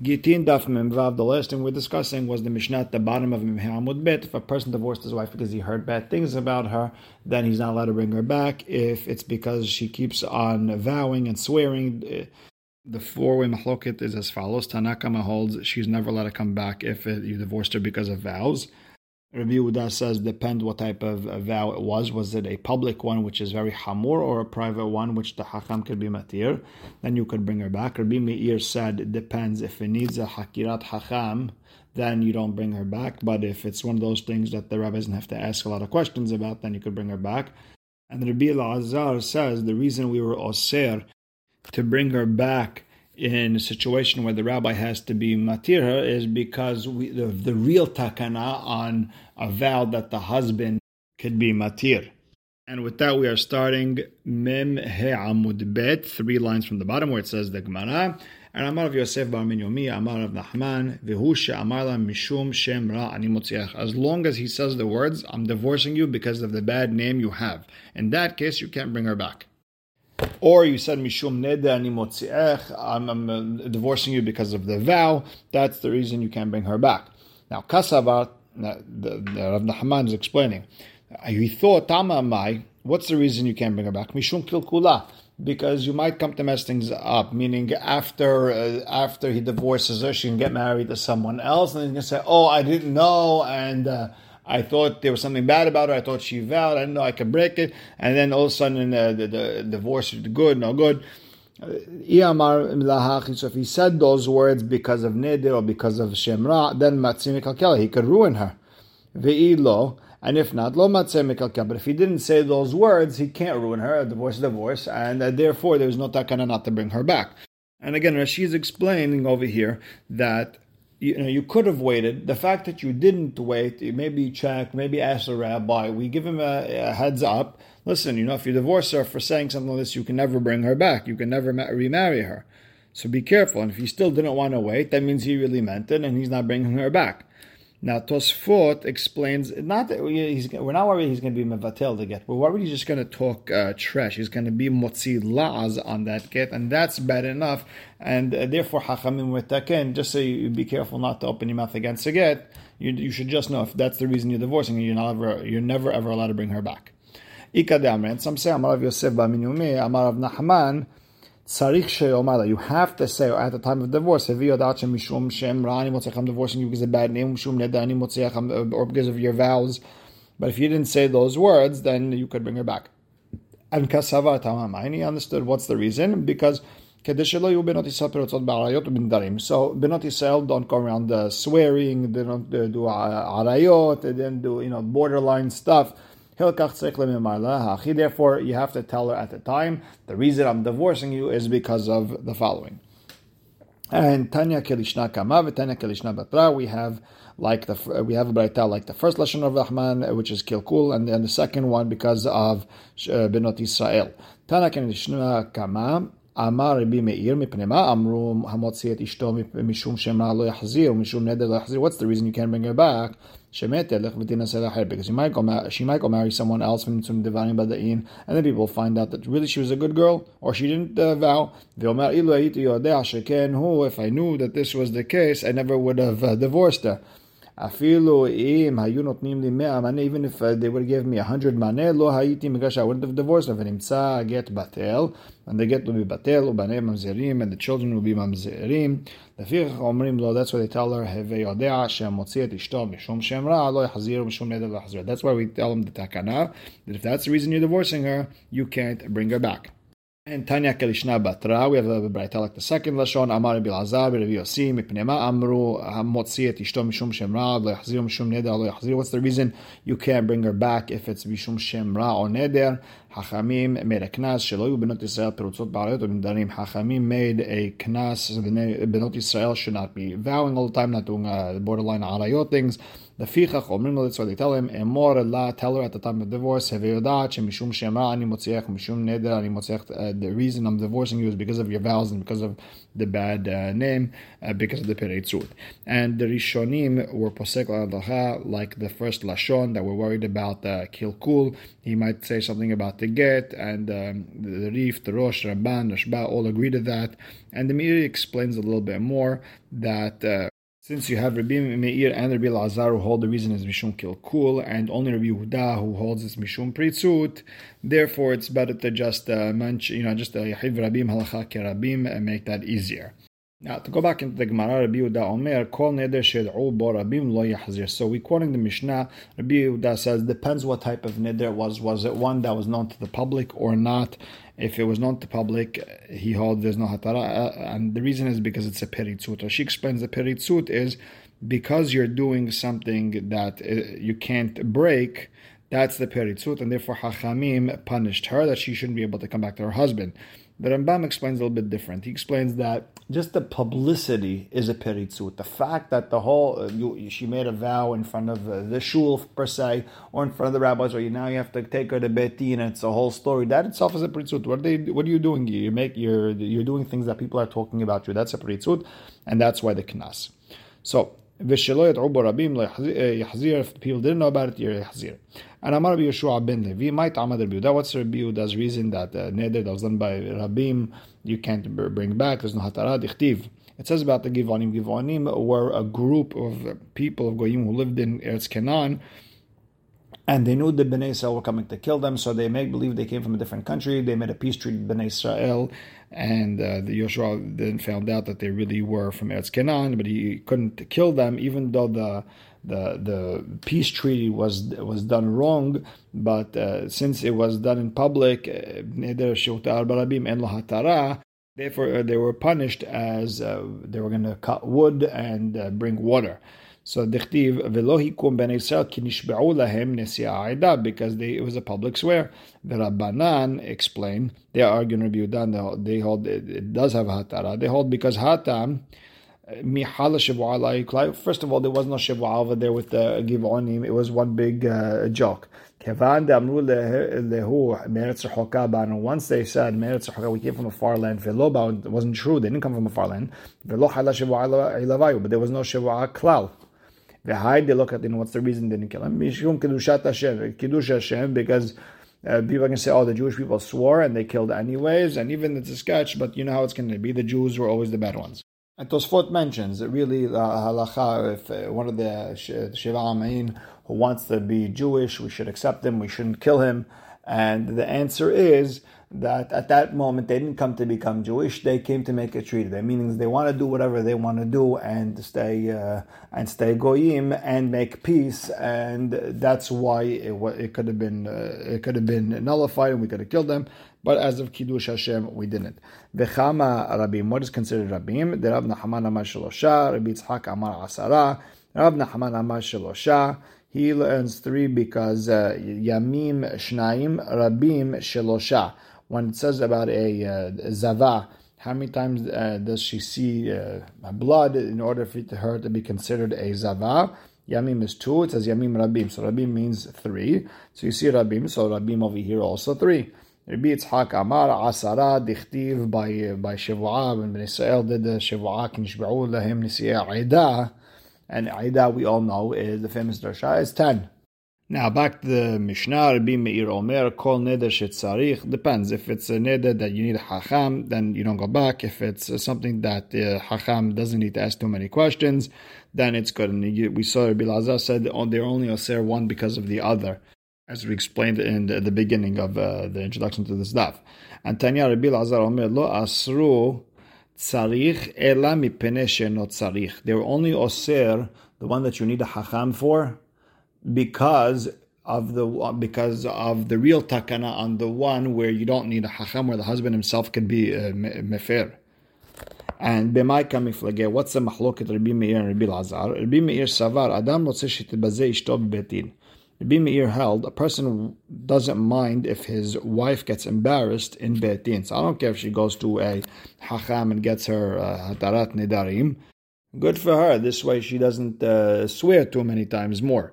Gittin Daf Memvav, the last thing we're discussing was the Mishnah at the bottom of Hamud Bet. If a person divorced his wife because he heard bad things about her, then he's not allowed to bring her back. If it's because she keeps on vowing and swearing, eh, the four-way mahloket is as follows. Tanakama holds she's never allowed to come back if you divorced her because of vows. Rabbi Yehuda says depend what type of uh, vow it was. Was it a public one, which is very hamur, or a private one, which the hakam could be matir? Then you could bring her back. Rabbi Meir said it depends. If it needs a hakirat hakam, then you don't bring her back. But if it's one of those things that the rabbi doesn't have to ask a lot of questions about, then you could bring her back. And Rabbi Elazar says the reason we were oser to bring her back in a situation where the rabbi has to be matir is because we, the, the real takana on a vow that the husband could be matir. And with that, we are starting Mem He Amud Bet, three lines from the bottom where it says the Gemara. And Amar of Yosef Bar Minyomi, Amar of Nahman, Vihusha Amarla Mishum Shem Ra Ani As long as he says the words, I'm divorcing you because of the bad name you have. In that case, you can't bring her back. Or you said Mishum Neder Ani Motziech, I'm, I'm uh, divorcing you because of the vow. That's the reason you can't bring her back. Now, Kasavat, the, the, Rav Nahman is explaining. He thought, Tama Mai, what's the reason you can't bring her back? Mishum Kilkula because you might come to mess things up. Meaning, after uh, after he divorces her, she can get married to someone else, and he's gonna say, "Oh, I didn't know," and uh, I thought there was something bad about her. I thought she vowed. I didn't know I could break it. And then all of a sudden, uh, the, the divorce is good, no good. Uh, so if he said those words because of Neder or because of Shemra, then Matzim Kalkela, he could ruin her. Ve'ilo, and if not, Lo. But if he didn't say those words, he can't ruin her. A divorce is divorce, and uh, therefore there's no takana not to bring her back. And again, Rashi is explaining over here that you know, you could have waited. The fact that you didn't wait, maybe check, maybe ask the rabbi. We give him a, a, heads up. Listen, you know, if you divorce her for saying something like this, you can never bring her back. You can never remarry her. So be careful. And if he still didn't want to wait, that means he really meant it, and he's not bringing her back. Now Tosfot explains not that he's, we're not worried he's going to be mevatel to get. We're worried he's just going to talk uh, trash. He's going to be motzi laaz on that get, and that's bad enough. And uh, therefore, hachamim with taken. Just so you be careful not to open your mouth against a get. You, you should just know if that's the reason you're divorcing, you're never you're never ever allowed to bring her back. Ikadamren. Some say Amar of Yosef Baminyumi, Amar of Nahman. Sarich she'omala. You have to say at the time of divorce, I'm divorcing you because of bad name, or because of your vows. But if you didn't say those words, then you could bring her back. And kasava tamamaini understood what's the reason because. So Benot Israel don't go around uh, swearing, they don't uh, do uh, arayot, they don't do you know borderline stuff. Therefore, you have to tell her at the time, the reason I'm divorcing you is because of the following. And Tanya Kelishna Kama, Tanya Kelishna Batra, we have like the we have a Braita like the first lashon of Rahman, which is Kilkul, and then the second one because of uh, Benot Israel. Tanya Kelishna Kama, אמר רבי מאיר, מפני מה אמרו המוציא את אשתו משום שמע לא יחזיר ומשום נדר לא יחזיר? What's the reason you can't bring her back? שמת תלך ותינשא לאחר, because she might, go, she might go marry someone else from דברים בדין, and then people find out that really she was a good girl, or she didn't uh, vow, ואומר אילו הייתי יודע שכן הוא, if I knew that this was the case, I never would have uh, divorced her. אפילו אם היו נותנים לי מאה מנה, even if uh, they would give me a hundred מנה, לא הייתי מגרש, I wouldn't have divorced, ונמצא הגט בטל, and the get will be בטל, ובניהם ממזרים, and the children will be ממזרים. לפיכך אומרים לו, that's what they tell her, הווה יודע שהמוציא את אשתו משום שם רע, לא יחזיר משום נדר לא יחזיר. That's why we tell him the takana, that if that's the reason you're divorcing her, you can't bring her back. And Tanya Kalishna Batra, we have a Braita like the second Lashon, Amar Bilazar, Rabbi Yossi, Mipnema Amru, Hamotzi et Ishto Mishum Shemra, Lo Mishum Neder. What's the reason you can't bring her back if it's Mishum Shemra or Neder? Hachamim made a knas, Shelo Yu Benot Yisrael, Perutzot Ba'arayot U'Mindarim. Hachamim made a knas, Benot Yisrael should not be vowing all the time, not doing uh, borderline Arayot things, The omrim that's why they tell him, emor tell her at the time of divorce, heveyodat, mishum shema ani motziach, mishum neder ani motziach, uh, the reason I'm divorcing you is because of your vows and because of the bad uh, name, uh, because of the pereitzut. And the Rishonim were posek like the first Lashon that were worried about uh, kilkul. He might say something about the get, and um, the Rif, the Rosh, Rabban, Rashba all agree to that. And the Meiri explains a little bit more that uh, since you have Rabbi Meir and Rabbi Lazar who hold the reason is Mishum Kilkul, and only Rabbi Yehuda who holds it's Mishum Pritzut, therefore it's better to just uh, you know, just uh, Yahiv Rabim Halacha Kerabim and make that easier. Now, to go back into the Gemara, Rabbi Yehuda Omer, Kol Neder Shed'u Bo Rabim Lo Yahzir. So we're quoting the Mishnah, Rabbi Yehuda says, depends what type of Neder was. Was it one that was known to the public or not? If it was to the public, he holds there's no Hatara. Uh, and the reason is because it's a Peritzut. She explains the Peritzut is because you're doing something that uh, you can't break, that's the Peritzut, and therefore Hachamim punished her that she shouldn't be able to come back to her husband. The Rambam explains a little bit different. He explains that just the publicity is a peritzut. The fact that the whole uh, you, she made a vow in front of uh, the shul per se, or in front of the rabbis, or you now you have to take her to betin, it's a whole story. That itself is a peritzut. What are they? What are you doing? You make you're you're doing things that people are talking about you. That's a peritzut, and that's why the knas. So V'sheloyat obo rabim yachzir. If people didn't know about it, you're yachzir. And Amar Rabbi Yeshua ben Levi, might Amad Rabbi Yehuda. What's Rabbi Yehuda's reason that uh, neder that was done by rabim you can't bring back? There's no hatara dichtiv. It says about the Givonim. Givonim were a group of people of Goyim who lived in Eretz Canaan. And they knew the Bnei Israel were coming to kill them, so they make believe they came from a different country. They made a peace treaty with Bnei Israel, and uh, the Yoshua then found out that they really were from Eretz Canaan, but he couldn't kill them, even though the the the peace treaty was was done wrong. But uh, since it was done in public, uh, therefore uh, they were punished as uh, they were going to cut wood and uh, bring water. So dichtiv velo hikum ben Israel ki nishba'u lahem nesi'a because they, it was a public swear. The Rabbanan explain they are arguing Rabbi Yudan they hold it, it does have hatara. They hold because hatam mihala First of all, there was no shivua over there with the givonim. It was one big uh, joke. Once they said we came from a far land, it wasn't true. They didn't come from a far land. But there was no shivua klal. The hide, they look at you know, what's the reason they didn't kill him? Mishum kedushat Hashem, Hashem, because uh, people can say, oh, the Jewish people swore and they killed anyways, and even it's a sketch, but you know how it's going to be. The Jews were always the bad ones. And Tosfot mentions that really uh, halacha, if uh, one of the Shiva Amain who wants to be Jewish, we should accept him, we shouldn't kill him. And the answer is that at that moment they didn't come to become Jewish; they came to make a treaty. That means they want to do whatever they want to do and stay uh, and stay goyim and make peace, and that's why it, it could have been uh, it could have been nullified and we could have killed them. But as of Kiddush Hashem, we didn't. V'chama Rabim, what is considered Rabim? The Rab Nahaman Amar Shalosha, Rabbi Yitzhak Amar Asara, Rab Nahaman Amar Shalosha. He learns three because uh, Yamim Shnaim, Rabim Shalosha when it says about a uh, zava, how many times uh, does she see uh, blood in order for her to be considered a zava? Yamim is two. It says Yamim Rabim. So Rabim means three. So you see Rabim. So Rabim over here also three. Rabbi Yitzhak Amar Asara Dichtiv by by Shavua when Israel did the Shavua Kinishba'u Lahim Nisiya Aida. And Aida we all know is the famous drasha is ten. Now back to the Mishnah, Rabbi Meir Omer, Kol Neder Shetzarich. Depends. If it's a Neder that you need a Hacham, then you don't go back. If it's something that the Hacham doesn't need to ask too many questions, then it's good. And we saw Rabbi Lazar said oh, they're only Oser one because of the other, as we explained in the, the beginning of uh, the introduction to this daf. And Tanya Rabbi Lazar Omer, Lo Asru Tzarich Ela Mipene Not Tzarich. They're only Oser, the one that you need a Hacham for, because of the because of the real takana on the one where you don't need a hacham, where the husband himself can be uh, mefer. And b'may kamiflage, what's the mahloket Rabbi Meir and Rabbi savar adam lo titbaze ishto betin. Rabbi Meir held a person doesn't mind if his wife gets embarrassed in betin. So I don't care if she goes to a hacham and gets her uh, hatarat uh, nidarim Good for her. This way she doesn't uh, swear too many times more.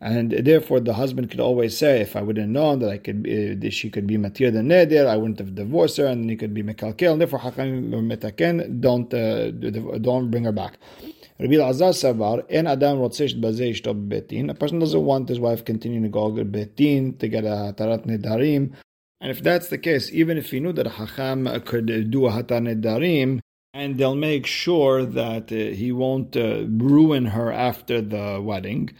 And therefore, the husband could always say, if I would have known that I could, uh, she could be matir the neder, I wouldn't have divorced her, and he could be mekalkel. And therefore, hakam metaken, don't uh, don't bring her back. Rabbi Lazar savar en adam rotzesh bazei betin. A person doesn't want his wife continuing to go to betin to get a tarat nedarim. And if that's the case, even if he knew that a could do a hatar nedarim, and they'll make sure that uh, he won't uh, ruin her after the wedding.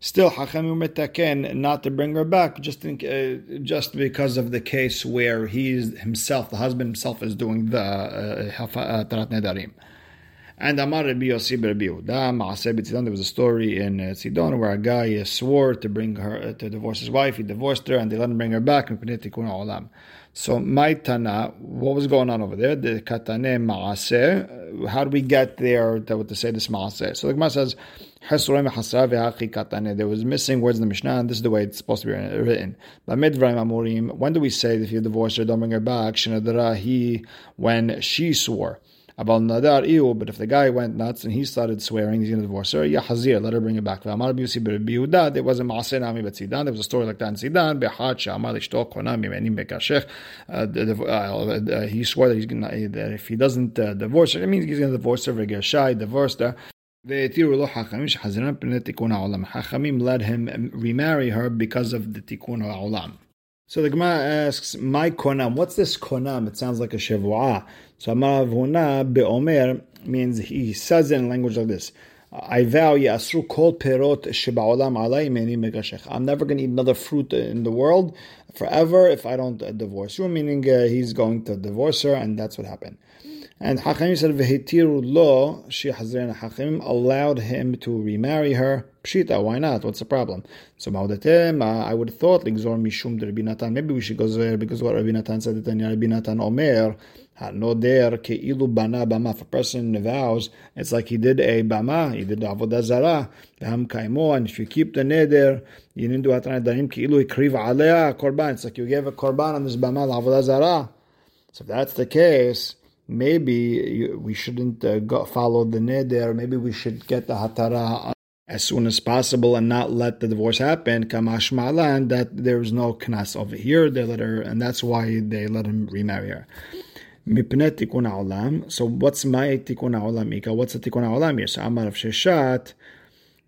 Still, Hachamim metaken not to bring her back, just in, uh, just because of the case where he's himself, the husband himself, is doing the uh, Tarat Nedarim. And Amar Rabbi Yossi Rabbi there was a story in uh, Tzidon where a guy swore to bring her, uh, to divorce his wife, he divorced her, and they let him bring her back, so my Tana, what was going on over there? The Katane Maaseh. How do we get there to, to say this Maaseh? So the Gemara says, there was missing words in the Mishnah, and this is the way it's supposed to be written. When do we say that if you divorce her, don't bring her back? He, when she swore. Abal nadar iu, but if the guy went nuts and he started swearing he's going to divorce her, yeah, hazir, let her bring it back. Amar biusi biyuda, there was a maaseh nami betzidan, there was a story like that in Sidan, behad she'amar lishto konami menim bekashech, uh, uh, he swore that he's to, that if he doesn't uh, divorce her, it means he's going to divorce her, v'gershai, divorced her, Hachamim let him remarry her because of the tikkun ha'olam. So the Gemara asks, "My konam, what's this konam? It sounds like a shavua." So Amar be'omer means he says in language like this. I vow yasru kol perot sheba'olam alay meni megashech. I'm never going to eat another fruit in the world forever if I don't divorce you. Meaning uh, he's going to divorce her, and that's what happened. And Hachamim said v'hitiru lo shehazrin. Hachamim allowed him to remarry her. Pshita, why not? What's the problem? So Maudatem, uh, I would have thought like Zor Mishum Rabbi Natan. Maybe we should go there because what Rabbi Natan said that Rabbi Natan Omer no der keilu bana bama. If a person vows, it's like he did a bama, he did avodah zara, ham kaimo, and if you keep the neder, you didn't do atan darim keilu ikriv alea korban. It's like you gave a korban on this bama avodah zara. So if that's the case, maybe we shouldn't uh, go, follow the neder. Maybe we should get the hatara as soon as possible and not let the divorce happen. Kamash malan that there's no knas over here. They let her, and that's why they let him remarry her. מפני תיקון העולם. So what's my תיקון העולם, Ika? What's the תיקון העולם here? So אמר רב ששת,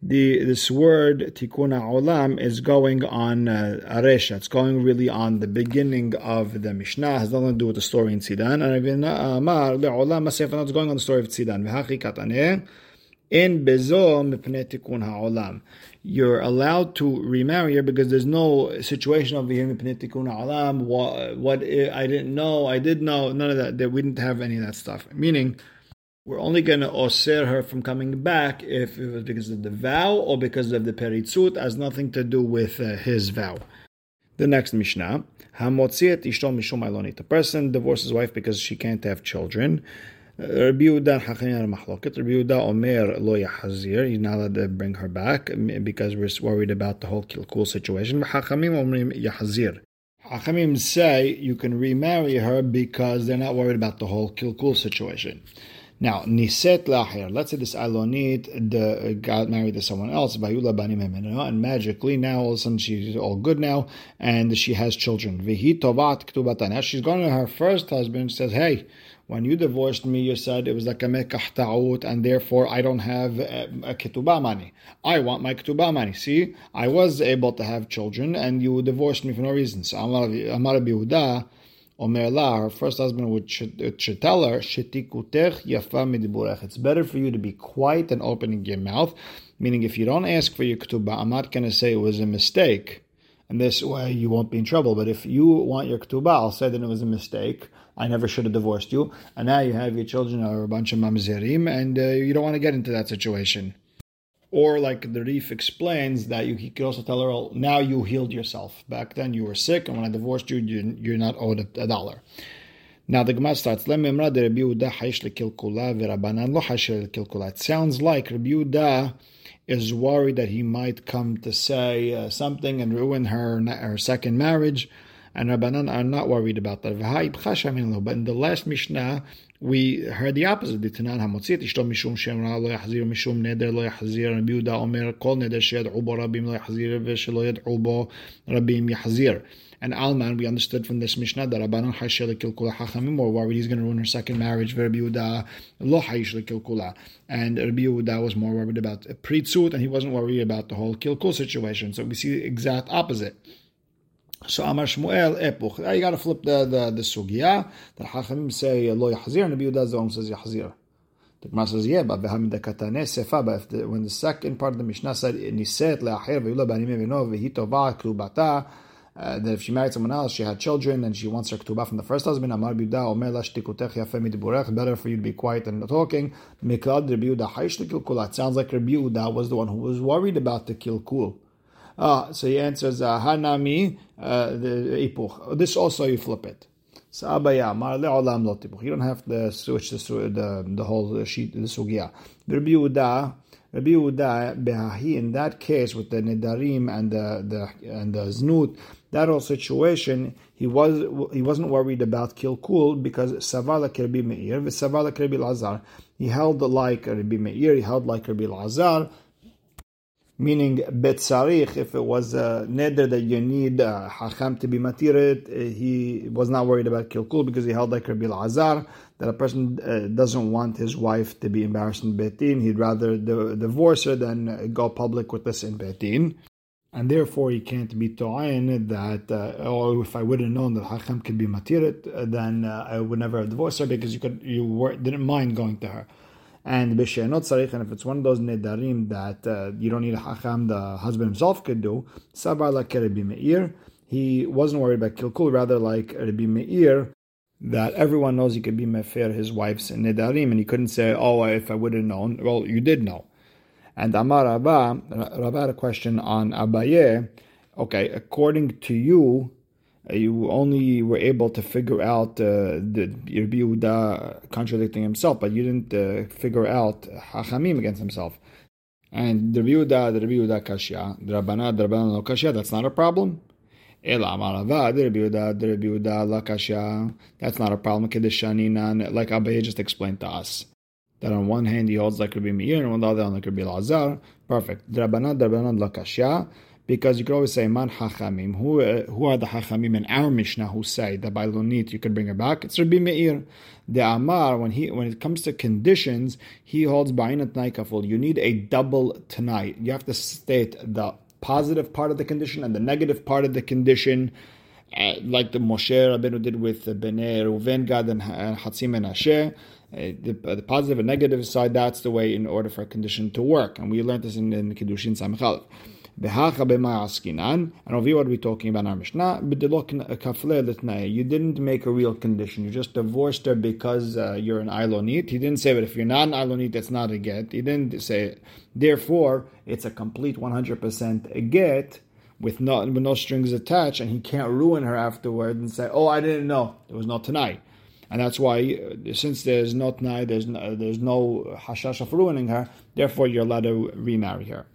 the this word tikkun olam is going on uh, aresha. It's going really on the beginning of the Mishnah. It Has nothing to do with the story in Sidan. And Amar le'olam masef it's going on the story of kataneh in bezo mipnei tikkun you're allowed to remarry her because there's no situation of here alam. What, what I didn't know, I did know, none of that. That we didn't have any of that stuff. Meaning, we're only going to osir her from coming back if it was because of the vow or because of the peritzut. Has nothing to do with uh, his vow. The next Mishnah, Hamotziet ishto mishum alonit. A person divorces his wife because she can't have children. Rabbi Yehuda Hachani Mahloket. Rabbi Yehuda Omer Lo Yahazir. He's not allowed to bring her back because we're worried about the whole kilkul situation. Hachamim Omrim Yahazir. Hachamim say you can remarry her because they're not worried about the whole kilkul situation. Now, niset lahir. Let's say this alonit the, uh, got married to someone else, bayula banim and magically now all of a sudden she's all good now, and she has children. Vihi tovat. Now she's going to her first husband. Says, "Hey, when you divorced me, you said it was like a mekah ta'ut, and therefore I don't have a, a ketubah money. I want my ketubah money. See, I was able to have children, and you divorced me for no reason. So Amar Yehuda, Omer La, her first husband would should tell her. It's better for you to be quiet and opening your mouth. Meaning, if you don't ask for your ketubah, I'm not going to say it was a mistake and this way you won't be in trouble. But if you want your ketubah, I'll say that it was a mistake. I never should have divorced you, and now you have your children are a bunch of mamzerim, and uh, you don't want to get into that situation. Or like the Rif explains that you he could also tell her, oh, now you healed yourself. Back then you were sick, and when I divorced you, you are not owed a, a dollar. Now the Gemara starts. It sounds like Rabbi Yehuda is worried that he might come to say uh, something and ruin her her second marriage, and Rabbanan are not worried about that. But in the last Mishnah, we heard the opposite. Ditanan hamotzit ishto mishum shemra lo mishum neder lo yachzir. Rabbi Yuda omer kol neder sheyad'u bo rabim lo yachzir v'shelo yad'u rabim yachzir. And Alman, we understood from this Mishnah that Rabbanon Hashel Kilkula Hachamim, or worried he's going to ruin her second marriage, Rabbi Yuda Lo Hayish Kilkula. And Rabbi Yuda was more worried about Pritzut, and he wasn't worried about the whole Kilkul situation. So we see the exact opposite. So Amar Shmuel Epuch. You got to flip the the, the sugya. The Hachamim say Lo Yahzir, and Rabbi Yehuda the says Yahzir. The Gemara says, yeah, but when the second part of the Mishnah said, Niset le'achir ve'ula b'anim evino ve'hitova krubata, uh, that if she married someone else, she had children, and she wants her ketubah from the first husband. Amar Biuda Omer Lashtikutech Yafemi Diburech. Better for you to be quiet and not talking. Miklad Rabbi Yehuda Haish. It sounds like Rabbi Yehuda was the one who was worried about the kilkul. Ah, so he answers uh, Hanami uh, the ipuch. This also you flip it. So Abaye Mar le'olam lo tipuch. You don't have to switch the the, the whole sheet the sugya. Rabbi Yehuda. Rabbi Yehuda behahi in that case with the nedarim and the the and the znut that whole situation, he was he wasn't worried about kilkul because savala Rabbi Meir, savala Rabbi Lazar. He held like Rabbi Meir, he held like Rabbi Lazar, meaning betzarich. If it was a neder that you need uh, hacham to be matirit, uh, he was not worried about kilkul because he held like Rabbi Lazar that a person uh, doesn't want his wife to be embarrassed in betin. He'd rather divorce her than go public with this in betin and therefore he can't be to'ayin that, uh, oh, if I would have known that Hacham could be matirit, uh, then uh, I would never have divorced her because you could you were, didn't mind going to her. And b'she'enot tzarich, and if it's one of those nedarim that uh, you don't need a Hacham, the husband himself could do, sabar like Rabbi Meir, he wasn't worried about kilkul, rather like Rabbi Meir, that everyone knows he could be mefer his wife's nedarim, and he couldn't say, oh, if I would have known. Well, you did know. And Amar Rabba, Rabba had a question on Abaye. Okay, according to you, you only were able to figure out uh, the Rabbi Yehuda contradicting himself, but you didn't uh, figure out Hachamim against himself. And the Rabbi Yehuda, the Rabbi Yehuda Kashya, the Rabbana, the Rabbana no Kashya, that's not a problem. La Kashya, that's not a problem. Like Abaye just explained to us that on one hand he holds like Rabbi Meir, and on the other hand like Rabbi Lazar. Perfect. Drabanan, Drabanan, Lakashya. Because you could always say man hachamim. Who uh, who are the hachamim in our Mishnah who say that by lunit you can bring her back? It's Rabbi Meir. The Amar when he when it comes to conditions, he holds ba'inat naikaful. You need a double tonight. You have to state the positive part of the condition and the negative part of the condition. Uh, like the Moshe Rabbeinu did with the Bnei Reuven Gad and Hatzim and Asher. Uh, the, uh, the, positive and negative side, that's the way in order for a condition to work. And we learned this in, in Kiddushin And over here, what are we talking about in our Mishnah? You didn't make a real condition. You just divorced her because uh, you're an Ilonit. He didn't say, but if you're not an Ilonit, that's not a get. He didn't say it. Therefore, it's a complete 100% a get with no, with no strings attached, and he can't ruin her afterward and say, oh, I didn't know. There was no tonight and that's why uh, since there's not night, there's no, there's no hashash of ruining her. Therefore, you're allowed to remarry her.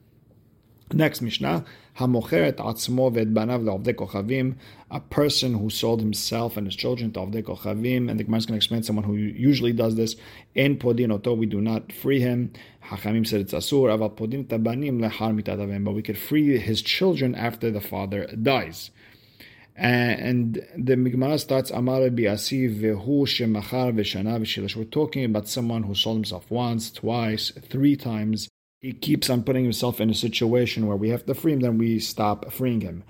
Next Mishnah, Hamocheret atzmo banav le'ovdei kochavim, a person who sold himself and his children to ovdei kochavim, and the Gemara is going to explain someone who usually does this. En podin oto, we do not free him. Hachamim said it's asur, aval podin tabanim lehar mitadavim, but we could free his children after the father dies. And the Gemara starts Amar Biasi vehu shemachar v'shana v'shilash. We're talking about someone who sold himself once, twice, three times. He keeps on putting himself in a situation where we have to free him, then we stop freeing him.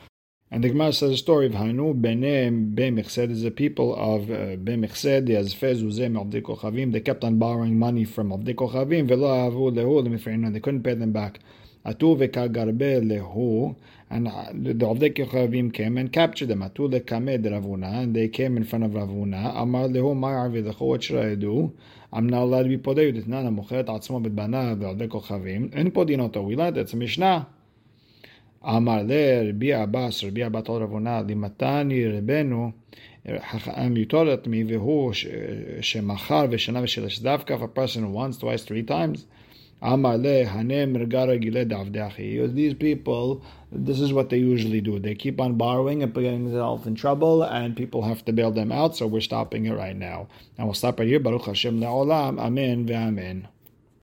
And the Gemara says a story of Hainu Bene Bemichsed is a people of uh, Bemichsed, Yazfez Uzem Avdei Kochavim. They kept on borrowing money from Avdei Kochavim, Velo Avu Lehu, and they couldn't pay them back. Atu lehu, and uh, the Avdei Kechavim came and captured them. Atule Kamed Ravuna, and they came in front of Ravuna. Amar Lehu Ma'arvi Lechu, what should I do? I'm not allowed to be Podei Uditnana Mocheret Atzmo Bet Bana Avdei Kechavim. and Podinoto, we learned It's a Mishnah. Amar Le Rabbi Abbas, Rabbi Abba told Ravuna, Limatani Rebenu, mutar at me, Vehu Shemachar Veshana Veshelash Davka, if a person once, twice, three times, these people, this is what they usually do. They keep on borrowing and getting themselves in trouble, and people have to bail them out. So we're stopping it right now, and we'll stop right here. Baruch Hashem le'olam. Amen ve'amen.